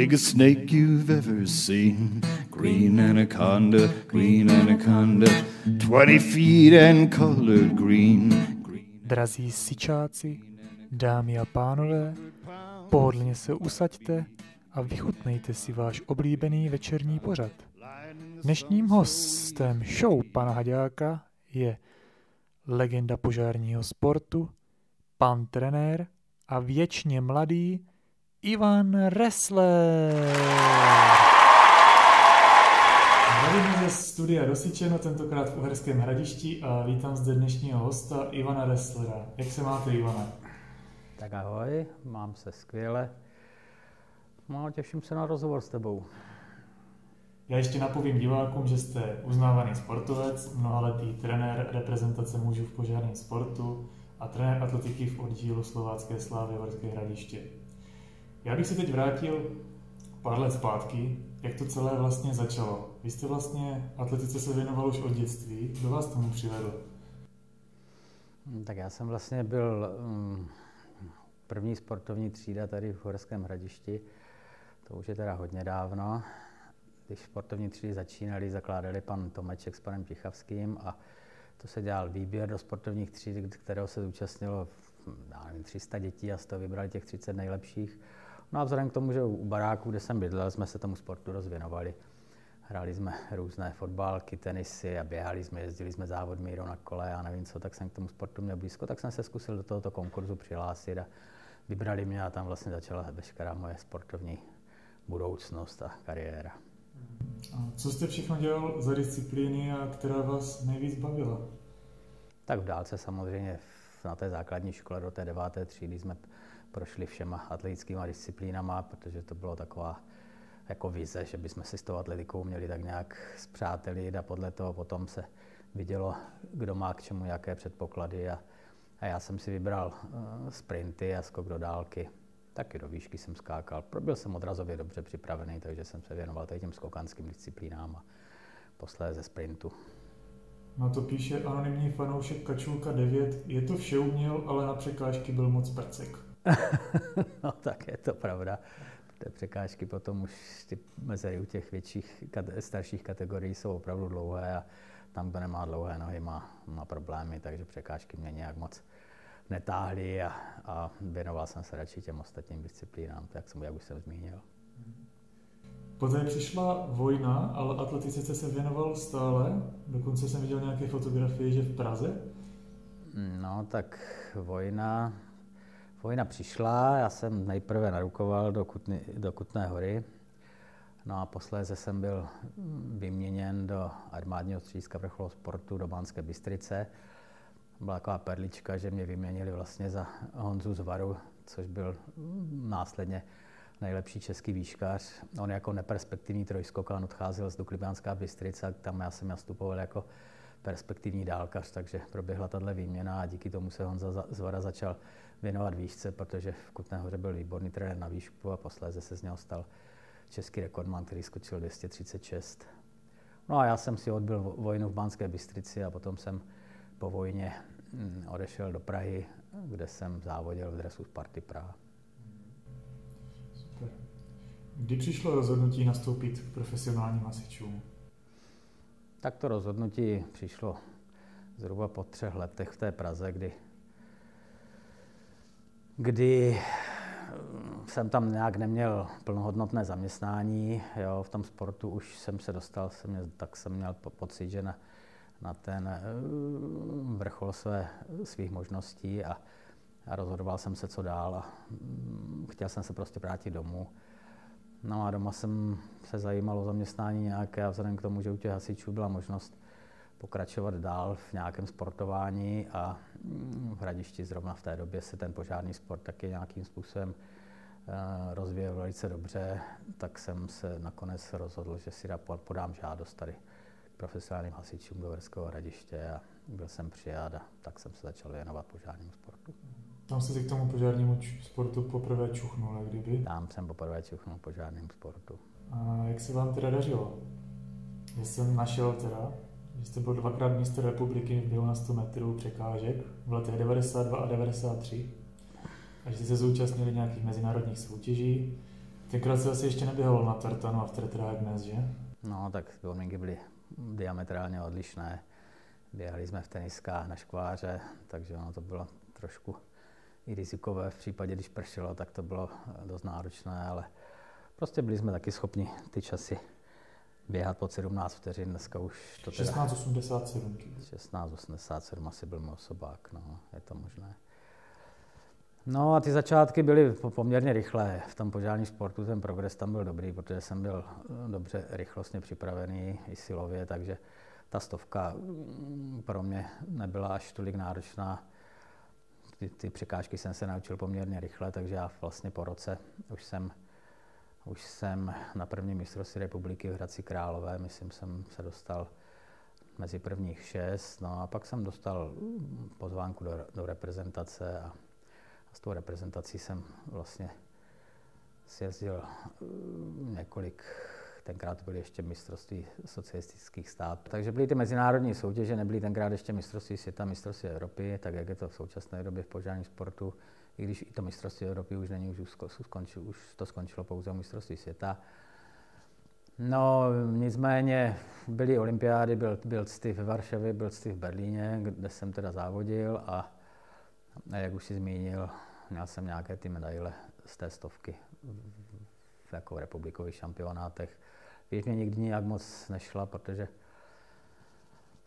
biggest snake you've ever seen. Green anaconda, green anaconda, 20 feet and colored green. Drazí sičáci, dámy a pánové, pohodlně se usaďte a vychutnejte si váš oblíbený večerní pořad. Dnešním hostem show pana Haďáka je legenda požárního sportu, pan trenér a věčně mladý Ivan Ressler. Zdravím ze studia Rosičeno, tentokrát v Uherském hradišti a vítám zde dnešního hosta Ivana Resslera. Jak se máte, Ivana? Tak ahoj, mám se skvěle. No, těším se na rozhovor s tebou. Já ještě napovím divákům, že jste uznávaný sportovec, mnohaletý trenér reprezentace mužů v požárním sportu a trenér atletiky v oddílu Slovácké slávy Horské hradiště. Já bych se teď vrátil pár let zpátky, jak to celé vlastně začalo. Vy jste vlastně atletice se věnoval už od dětství. Kdo vás tomu přivedl? Tak já jsem vlastně byl um, první sportovní třída tady v Horském hradišti. To už je teda hodně dávno. Když sportovní třídy začínali, zakládali pan Tomeček s panem Tichavským a to se dělal výběr do sportovních tříd, kterého se zúčastnilo já nevím, 300 dětí a z toho vybrali těch 30 nejlepších. No a vzhledem k tomu, že u baráku, kde jsem bydlel, jsme se tomu sportu rozvěnovali. Hráli jsme různé fotbalky, tenisy a běhali jsme, jezdili jsme závod míru na kole a nevím co, tak jsem k tomu sportu měl blízko, tak jsem se zkusil do tohoto konkurzu přihlásit a vybrali mě a tam vlastně začala veškerá moje sportovní budoucnost a kariéra. A co jste všechno dělal za disciplíny a která vás nejvíc bavila? Tak v dálce samozřejmě na té základní škole do té deváté třídy jsme prošli všema atletickými disciplínama, protože to bylo taková jako vize, že bychom si s tou atletikou měli tak nějak zpřátelit a podle toho potom se vidělo, kdo má k čemu jaké předpoklady a, a já jsem si vybral uh, sprinty a skok do dálky. Taky do výšky jsem skákal. Byl jsem odrazově dobře připravený, takže jsem se věnoval tady těm skokanským disciplínám a posléze sprintu. Na to píše anonymní fanoušek Kačulka 9. Je to vše uměl, ale na překážky byl moc percek. no tak je to pravda. Ty překážky potom už ty mezery u těch větších, starších kategorií jsou opravdu dlouhé a tam, kdo nemá dlouhé nohy, má, má problémy, takže překážky mě nějak moc netáhly a, a věnoval jsem se radši těm ostatním disciplínám, tak jsem, jak už jsem zmínil. Poté přišla vojna, ale atletice se věnoval stále. Dokonce jsem viděl nějaké fotografie, že v Praze. No, tak vojna, vojna přišla, já jsem nejprve narukoval do, Kutny, do Kutné hory, no a posléze jsem byl vyměněn do armádního střediska vrcholového sportu do Banské Bystrice. Byla taková perlička, že mě vyměnili vlastně za Honzu Zvaru, což byl následně nejlepší český výškař. On jako neperspektivní trojskokan odcházel z Duklibánská Bystrica, tam já jsem nastupoval jako perspektivní dálkař, takže proběhla tahle výměna a díky tomu se Honza Zvara začal věnovat výšce, protože v Kutné hoře byl výborný trenér na výšku a posléze se z něho stal český rekordman, který skočil 236. No a já jsem si odbil vojnu v Banské Bystrici a potom jsem po vojně mm, odešel do Prahy, kde jsem závodil v dresu Sparty Praha. Super. Kdy přišlo rozhodnutí nastoupit k profesionálním hasičům? Tak to rozhodnutí přišlo zhruba po třech letech v té Praze, kdy, kdy jsem tam nějak neměl plnohodnotné zaměstnání. Jo, v tom sportu už jsem se dostal, jsem měl, tak jsem měl pocit, že na, na ten eh, vrchol své, svých možností a, a rozhodoval jsem se, co dál a mm, chtěl jsem se prostě vrátit domů. No a doma jsem se zajímal o zaměstnání nějaké a vzhledem k tomu, že u těch hasičů byla možnost pokračovat dál v nějakém sportování a mm, v Hradišti zrovna v té době se ten požární sport taky nějakým způsobem eh, rozvíjel velice dobře, tak jsem se nakonec rozhodl, že si podám žádost tady profesionálním hasičům do Verského hradiště a byl jsem přijat a tak jsem se začal věnovat požárnímu sportu. Tam jsi si k tomu požárnímu sportu poprvé čuchnul, jak kdyby? Tam jsem poprvé čuchnul požárním sportu. A jak se vám teda dařilo? Já jsem našel teda, že jste byl dvakrát mistr republiky v běhu na 100 metrů překážek v letech 92 a 93 a že jste se zúčastnili nějakých mezinárodních soutěží. Tenkrát se asi ještě neběhalo na tartanu a v tretrách dnes, že? No, tak podmínky byly diametrálně odlišné. Běhali jsme v teniskách na škváře, takže ono to bylo trošku i rizikové. V případě, když pršelo, tak to bylo dost náročné, ale prostě byli jsme taky schopni ty časy běhat pod 17 vteřin. Dneska už to teda... 16,87. 16,87 asi byl můj osobák, no, je to možné. No a ty začátky byly poměrně rychlé. V tom požárním sportu ten progres tam byl dobrý, protože jsem byl eh, dobře rychlostně připravený i silově, takže ta stovka mm, pro mě nebyla až tolik náročná. Ty, ty překážky jsem se naučil poměrně rychle, takže já vlastně po roce už jsem, už jsem na první mistrovství republiky v Hradci Králové, myslím, jsem se dostal mezi prvních šest, no a pak jsem dostal pozvánku do, do reprezentace a a s tou reprezentací jsem vlastně sjezdil eh, několik, tenkrát byly ještě mistrovství socialistických států. Takže byly ty mezinárodní soutěže, nebyly tenkrát ještě mistrovství světa, mistrovství Evropy, tak jak je to v současné době v požárním sportu, i když i to mistrovství Evropy už není, už, skončilo, už to skončilo pouze mistrovství světa. No, nicméně byly olympiády, byl, byl cty ve Varšavě, byl cty v Berlíně, kde jsem teda závodil a a jak už si zmínil, měl jsem nějaké ty medaile z té stovky v jako republikových šampionátech. Víš, mě nikdy nějak moc nešla, protože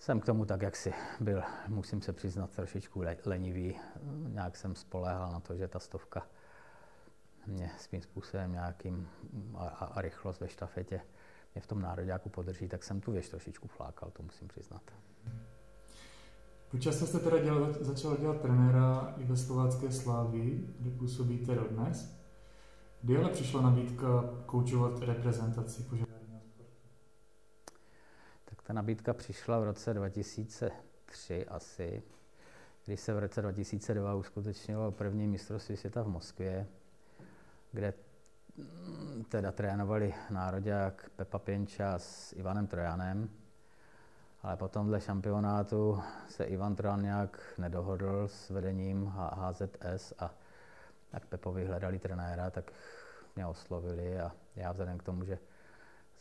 jsem k tomu tak, jak si byl, musím se přiznat, trošičku lenivý. Nějak jsem spoléhal na to, že ta stovka mě svým způsobem nějakým a, a, a rychlost ve štafetě mě v tom nároďáku podrží, tak jsem tu věž trošičku flákal, to musím přiznat. Po čase jste teda dělal, začal dělat trenéra i ve slovácké Slávii, kde působíte dodnes. Kdy ale přišla nabídka koučovat reprezentaci? Tak ta nabídka přišla v roce 2003 asi, když se v roce 2002 uskutečnilo první mistrovství světa v Moskvě, kde mm, teda trénovali nároďák Pepa Pěnča s Ivanem Trojanem. Ale po tomhle šampionátu se Ivan Tran nějak nedohodl s vedením HZS a tak Pepovi hledali trenéra, tak mě oslovili a já vzhledem k tomu, že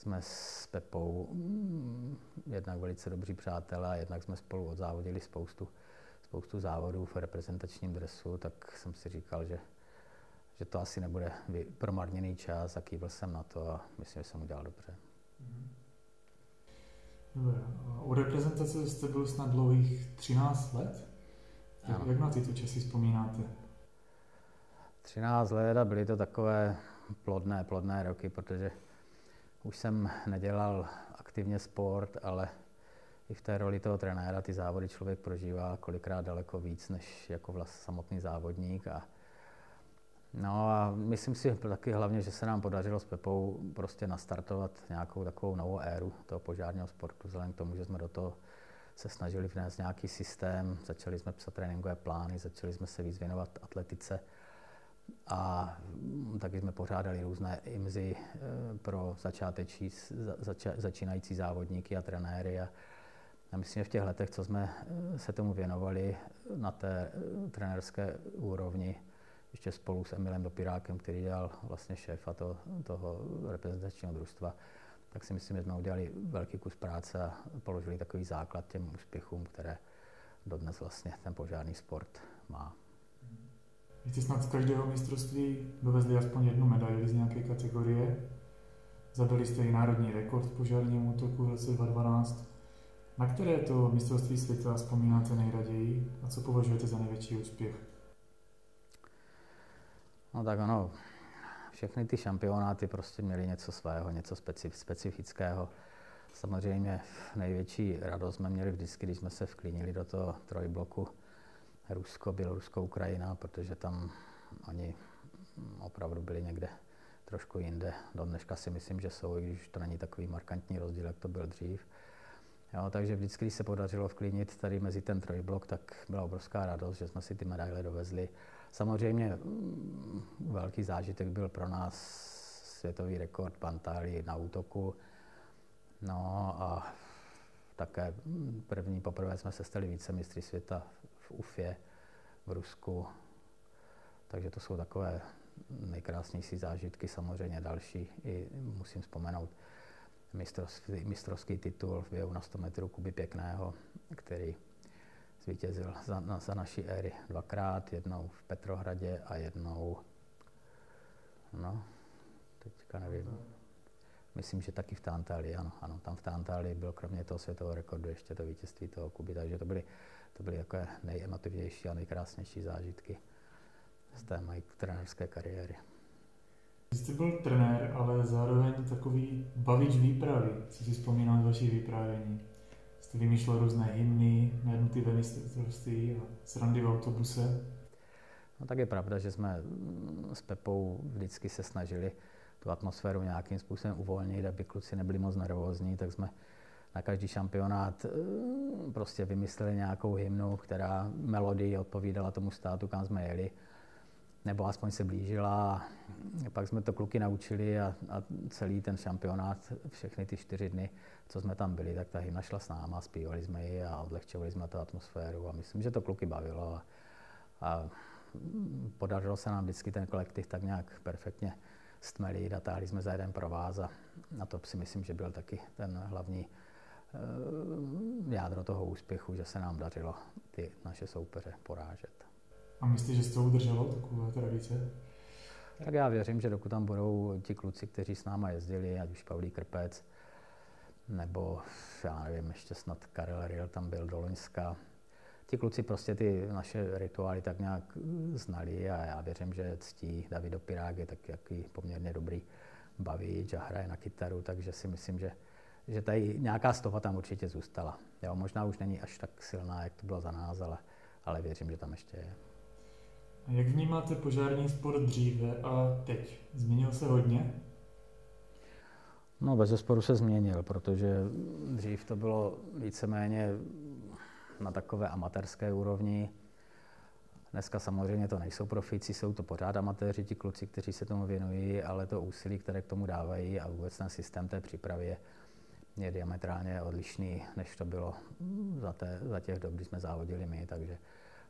jsme s Pepou mm, jednak velice dobří přátelé a jednak jsme spolu odzávodili spoustu, spoustu závodů v reprezentačním dresu, tak jsem si říkal, že, že to asi nebude promarněný čas a kývil jsem na to a myslím, že jsem udělal dobře. Dobré. U reprezentace jste byl snad dlouhých 13 let? Jak, jak na tyto časy vzpomínáte? 13 let a byly to takové plodné, plodné roky, protože už jsem nedělal aktivně sport, ale i v té roli toho trenéra ty závody člověk prožívá kolikrát daleko víc než jako vlast samotný závodník a No a myslím si taky hlavně, že se nám podařilo s Pepou prostě nastartovat nějakou takovou novou éru toho požárního sportu, vzhledem k tomu, že jsme do toho se snažili vnést nějaký systém, začali jsme psat tréninkové plány, začali jsme se víc věnovat atletice a taky jsme pořádali různé imzy eh, pro začátečí, zač, začínající závodníky a trenéry a já myslím, že v těch letech, co jsme eh, se tomu věnovali na té eh, trenérské úrovni, ještě spolu s Emilem Dopirákem, který dělal vlastně šéfa toho, toho reprezentačního družstva, tak si myslím, že jsme udělali velký kus práce a položili takový základ těm úspěchům, které dodnes vlastně ten požární sport má. Jste snad z každého mistrovství dovezli aspoň jednu medaili z nějaké kategorie. Zadali jste i národní rekord v požárním útoku v roce 2012. Na které to mistrovství světa vzpomínáte nejraději a co považujete za největší úspěch? No tak ono, všechny ty šampionáty prostě měly něco svého, něco specifického. Samozřejmě největší radost jsme měli vždycky, když jsme se vklínili do toho trojbloku Rusko, Bělorusko, Ukrajina, protože tam oni opravdu byli někde trošku jinde. Do dneška si myslím, že jsou, i když to není takový markantní rozdíl, jak to byl dřív. Jo, takže vždycky, když se podařilo vklínit tady mezi ten trojblok, tak byla obrovská radost, že jsme si ty medaile dovezli. Samozřejmě mm, velký zážitek byl pro nás světový rekord Pantály na útoku. No a také první, poprvé jsme se stali více světa v Ufě, v Rusku. Takže to jsou takové nejkrásnější zážitky, samozřejmě další. I musím vzpomenout mistrovský, mistrovský titul v běhu na 100 metrů Kuby Pěkného, který zvítězil za, na, za naší éry dvakrát, jednou v Petrohradě a jednou, no, teďka nevím, myslím, že taky v Tántálii, ano, ano, tam v Tántálii byl kromě toho světového rekordu ještě to vítězství toho Kuby, takže to byly, to byly jako nejemotivnější a nejkrásnější zážitky z té mojí trenérské kariéry. Vy jste byl trenér, ale zároveň takový bavič výpravy. Co si vzpomínám z vašich vyprávění? Jste vymýšlel různé hymny na jednotlivé mistrovství a srandy v autobuse. No tak je pravda, že jsme s Pepou vždycky se snažili tu atmosféru nějakým způsobem uvolnit, aby kluci nebyli moc nervózní, tak jsme na každý šampionát eh, prostě vymysleli nějakou hymnu, která melodii odpovídala tomu státu, kam jsme jeli nebo aspoň se blížila. Pak jsme to kluky naučili a, a celý ten šampionát, všechny ty čtyři dny, co jsme tam byli, tak ta hymna šla s náma, zpívali jsme ji a odlehčovali jsme tu atmosféru a myslím, že to kluky bavilo. A, a podařilo se nám vždycky ten kolektiv tak nějak perfektně stmelit a táhli jsme za jeden provaz a, a to si myslím, že byl taky ten hlavní uh, jádro toho úspěchu, že se nám dařilo ty naše soupeře porážet. A myslíš, že se to udrželo, takové tradice? Tak já věřím, že dokud tam budou ti kluci, kteří s náma jezdili, ať už Pavlí Krpec, nebo já nevím, ještě snad Karel Riel tam byl do Loňska. Ti kluci prostě ty naše rituály tak nějak znali a já věřím, že ctí Davido Pirák je tak jaký poměrně dobrý bavíč a hraje na kytaru, takže si myslím, že, že tady nějaká stopa tam určitě zůstala. Jo, možná už není až tak silná, jak to bylo za nás, ale, ale věřím, že tam ještě je. Jak vnímáte požární sport dříve a teď? Změnil se hodně? No, bez zesporu se změnil, protože dřív to bylo víceméně na takové amatérské úrovni. Dneska samozřejmě to nejsou profíci, jsou to pořád amatéři, ti kluci, kteří se tomu věnují, ale to úsilí, které k tomu dávají a vůbec ten systém té přípravy je diametrálně odlišný, než to bylo za, té, za těch dob, kdy jsme závodili my, takže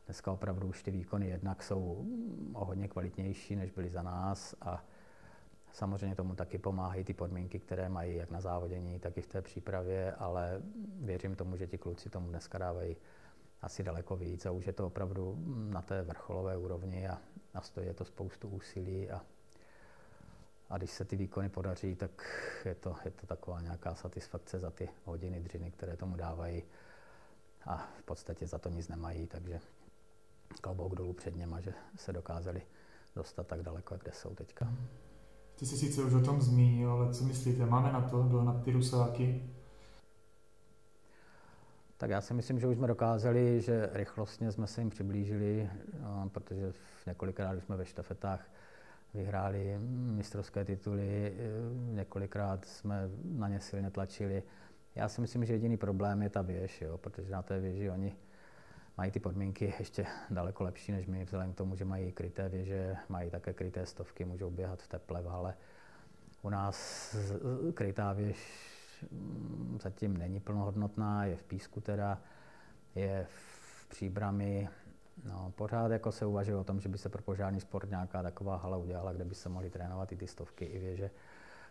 Dneska opravdu už ty výkony jednak jsou o hodně kvalitnější, než byly za nás a samozřejmě tomu taky pomáhají ty podmínky, které mají jak na závodění, tak i v té přípravě, ale věřím tomu, že ti kluci tomu dneska dávají asi daleko víc a už je to opravdu na té vrcholové úrovni a, a stojí je to spoustu úsilí a, a když se ty výkony podaří, tak je to, je to taková nějaká satisfakce za ty hodiny dřiny, které tomu dávají a v podstatě za to nic nemají, takže klobouk dolů před něma, že se dokázali dostat tak daleko, kde jsou teďka. Ty jsi sice už o tom zmínil, ale co myslíte, máme na to dohnat ty rusáky? Tak já si myslím, že už jsme dokázali, že rychlostně jsme se jim přiblížili, protože několikrát jsme ve štafetách vyhráli mistrovské tituly, několikrát jsme na ně silně tlačili. Já si myslím, že jediný problém je ta věž, jo, protože na té věži oni mají ty podmínky ještě daleko lepší než my, vzhledem k tomu, že mají kryté věže, mají také kryté stovky, můžou běhat v teple, v hale. U nás krytá věž mm, zatím není plnohodnotná, je v písku teda, je v příbrami. No, pořád jako se uvažuje o tom, že by se pro požární sport nějaká taková hala udělala, kde by se mohly trénovat i ty stovky, i věže.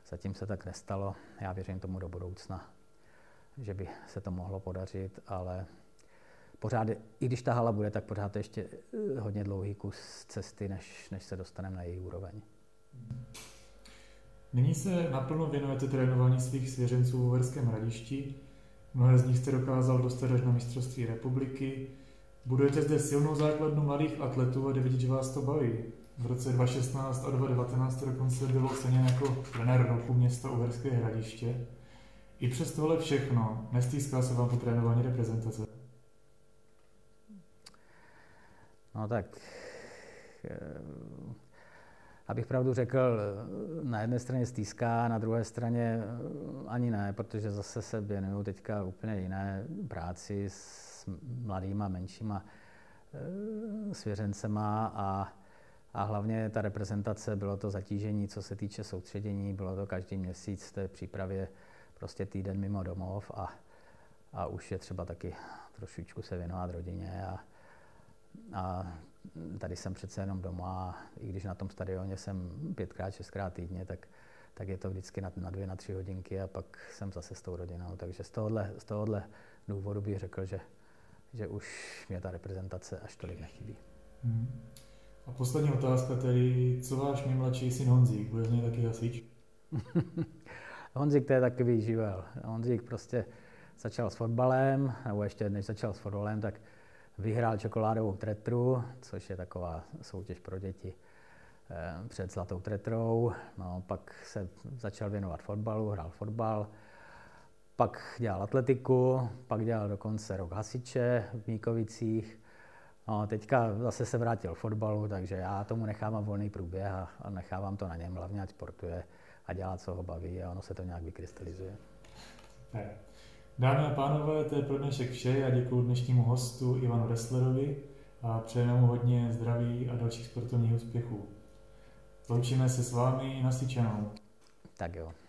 Zatím se tak nestalo. Já věřím tomu do budoucna, že by se to mohlo podařit, ale pořád, i když ta hala bude, tak pořád ještě eh, hodně dlouhý kus cesty, než, než se dostaneme na její úroveň. Nyní se naplno věnujete trénování svých svěřenců v Uherském hradišti. Mnohé z nich jste dokázal dostat až na mistrovství republiky. Budujete zde silnou základnu mladých atletů a jde vidět, že vás to baví. V roce 2016 a 2019 dokonce bylo oceněn jako trenér roku města Uherské hradiště. I přes tohle všechno nestýská se vám po trénování reprezentace. No tak, eh, abych pravdu řekl, na jedné straně stýská, na druhé straně eh, ani ne, protože zase se věnuju teďka úplně jiné práci s mladýma, menšíma eh, svěřencema a, a hlavně ta reprezentace, bylo to zatížení, co se týče soustředění, bylo to každý měsíc v té přípravě prostě týden mimo domov a, a už je třeba taky trošičku se věnovat rodině a, a tady jsem přece jenom doma, i když na tom stadioně jsem pětkrát, šestkrát týdně, tak, tak je to vždycky na, na dvě, na tři hodinky a pak jsem zase s tou rodinou. Takže z tohohle, z tohohle důvodu bych řekl, že, že už mě ta reprezentace až tolik nechybí. Hmm. A poslední otázka tedy, co váš nejmladší syn Honzík, bude z něj taky hasič? Honzík to je takový živel. Honzík prostě začal s fotbalem, nebo ještě než začal s fotbalem, tak vyhrál čokoládovou tretru, což je taková soutěž pro děti eh, před zlatou tretrou. No, pak se začal věnovat fotbalu, hrál fotbal, pak dělal atletiku, pak dělal dokonce rok hasiče v Míkovicích. No, teďka zase se vrátil fotbalu, takže já tomu nechávám volný průběh a, nechávám to na něm, hlavně ať sportuje a dělá, co ho baví a ono se to nějak vykrystalizuje. Tak. Dámy a pánové, to je pro dnešek vše. Já děkuji dnešnímu hostu Ivanu Resslerovi a přejeme mu hodně zdraví a dalších sportovních úspěchů. Loučíme se s vámi na Tak jo.